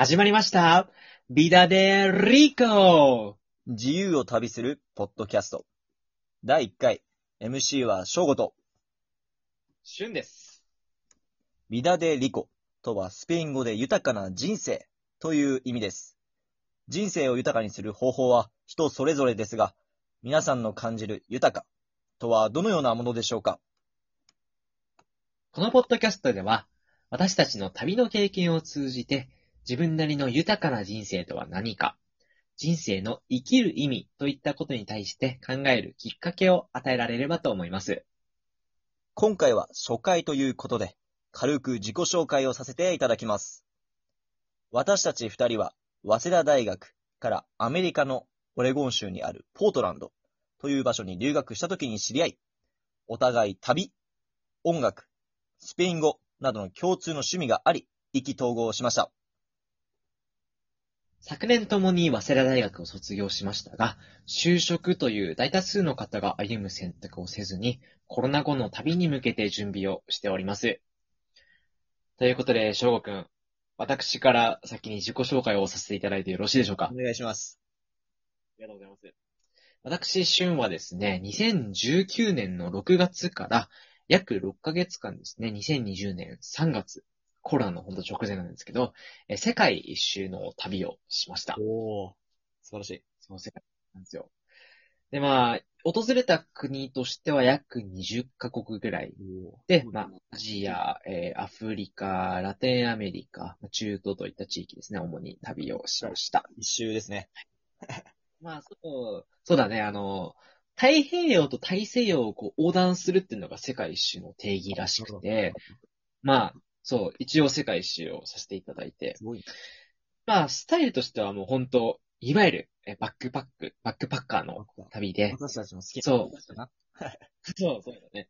始まりました。ビダデリコ自由を旅するポッドキャスト。第1回、MC は翔吾と、シュンです。ビダデリコとはスペイン語で豊かな人生という意味です。人生を豊かにする方法は人それぞれですが、皆さんの感じる豊かとはどのようなものでしょうかこのポッドキャストでは、私たちの旅の経験を通じて、自分なりの豊かな人生とは何か、人生の生きる意味といったことに対して考えるきっかけを与えられればと思います。今回は初回ということで、軽く自己紹介をさせていただきます。私たち二人は、早稲田大学からアメリカのオレゴン州にあるポートランドという場所に留学した時に知り合い、お互い旅、音楽、スペイン語などの共通の趣味があり、意気投合しました。昨年ともに早稲田大学を卒業しましたが、就職という大多数の方が歩む選択をせずに、コロナ後の旅に向けて準備をしております。ということで、翔吾くん、私から先に自己紹介をさせていただいてよろしいでしょうか？お願いします。ありがとうございます。私、俊はですね、2019年の6月から約6ヶ月間ですね、2020年3月、コロナのほんと直前なんですけど、え世界一周の旅をしました。おー、素晴らしい。その世界なんですよ。で、まあ、訪れた国としては約20カ国ぐらい。で、まあ、アジア、えーアフリカ、ラテンアメリカ、まあ中東といった地域ですね、主に旅をしました。一周ですね。まあ、そう、そうだね、あの、太平洋と大西洋をこう横断するっていうのが世界一周の定義らしくて、まあ、そう、一応世界一周をさせていただいて、すごい。まあ、スタイルとしてはもう本当いわゆるえバックパック、バックパッカーの旅で、私たちの好きそう。そう、そうだね。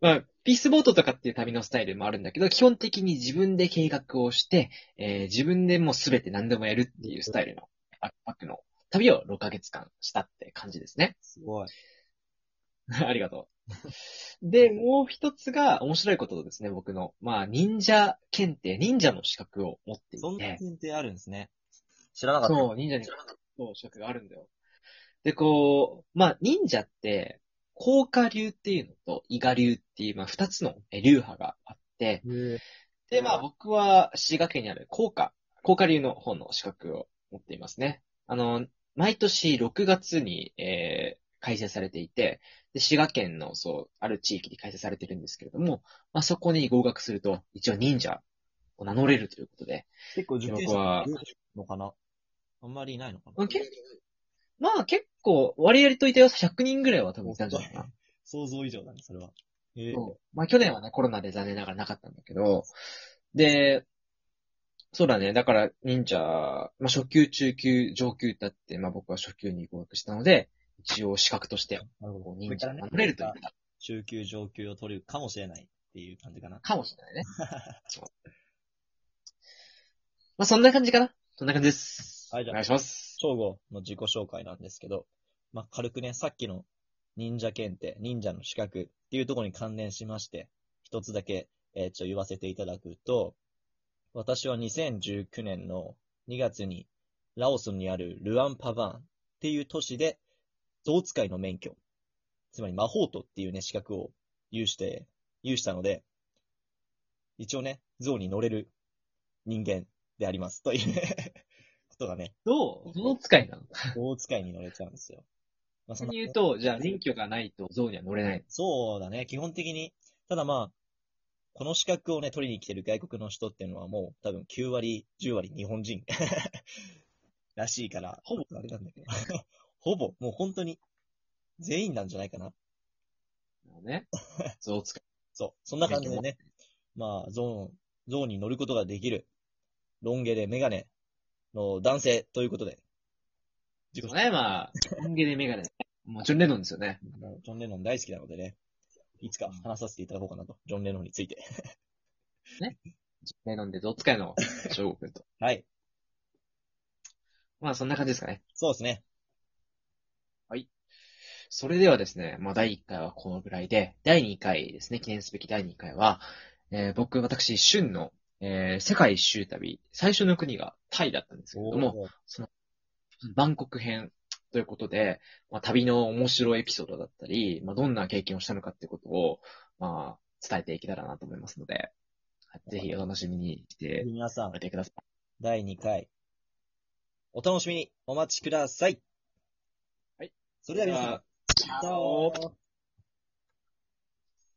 まあ、ピースボートとかっていう旅のスタイルもあるんだけど、基本的に自分で計画をして、えー自分でもうすべて何でもやるっていうスタイルのバックパックの旅を6ヶ月間したって感じですね。すごい。ありがとう。で、もう一つが面白いことですね、僕の。まあ、忍者検定、忍者の資格を持っていそんなて。検定あるんですね。知らなかった。そう、忍者に、そう、資格があるんだよ。で、こう、まあ、忍者って、甲賀流っていうのと伊賀流っていう、まあ、二つのえ流派があって、で、まあ、僕は滋賀県にある甲賀、甲賀流の方の資格を持っていますね。あの、毎年6月に、えー開催されていて、で、滋賀県の、そう、ある地域で開催されてるんですけれども、まあ、そこに合格すると、一応忍者を名乗れるということで、結構受験者いるのかな？あんまりいないのかな？まあ、結構、割合といたよ、100人ぐらいは多分いたんじゃないかな。想像以上だね、それは。えーまあ去年はね、コロナで残念ながらなかったんだけど、で、そうだね、だから忍者、まあ初級、中級、上級ってあって、まあ僕は初級に合格したので、一応資格として、なるほど。こう忍者を名乗れるとい中級、上級を取るかもしれないっていう感じかな。かもしれないね。そう。まあそんな感じかなそんな感じです。はいじゃあお願いします。正吾の自己紹介なんですけど、まあ、軽くね、さっきの忍者検定、忍者の資格っていうところに関連しまして、一つだけ、えーちょ、言わせていただくと、私は2019年の2月に、ラオスにあるルアンパバーンっていう都市で、象使いの免許、つまり魔法都っていうね、資格を有して、有したので、一応ね、象に乗れる人間であります。というね ことがね、どう象使いなの？象使いに乗れちゃうんですよ。まあ、そに言うと、じゃあ免許がないと象には乗れない。そうだね、基本的に。ただまあ、この資格をね、取りに来てる外国の人っていうのはもう多分9割、10割日本人 らしいから、ほぼあれなんだけど。ほぼ、もう本当に全員なんじゃないかな。ね。象使い。そう。そんな感じでね。まあ、ゾーン、ゾーンに乗ることができる、ロン毛でメガネの男性ということで、自己ね、まあ、ロン毛でメガネ。もうジョン・レノンですよね。ジョン・レノン大好きなのでね、いつか話させていただこうかなと、ジョン・レノンについて。ジョン・レノンで象使いの翔吾くんと。はい。まあ、そんな感じですかね。そうですね。それではですね、まあ、第1回はこのぐらいで、第2回ですね、記念すべき第2回は、えー僕、私、旬の、えー世界一周旅、最初の国がタイだったんですけれども、おーバンコク編ということで、まあ、旅の面白いエピソードだったり、まあ、どんな経験をしたのかってことを、まあ、伝えていけたらなと思いますので、ぜひお楽しみにして皆さんおい、てください。第2回、お楽しみにお待ちください。それでは皆さん、チャオチャオ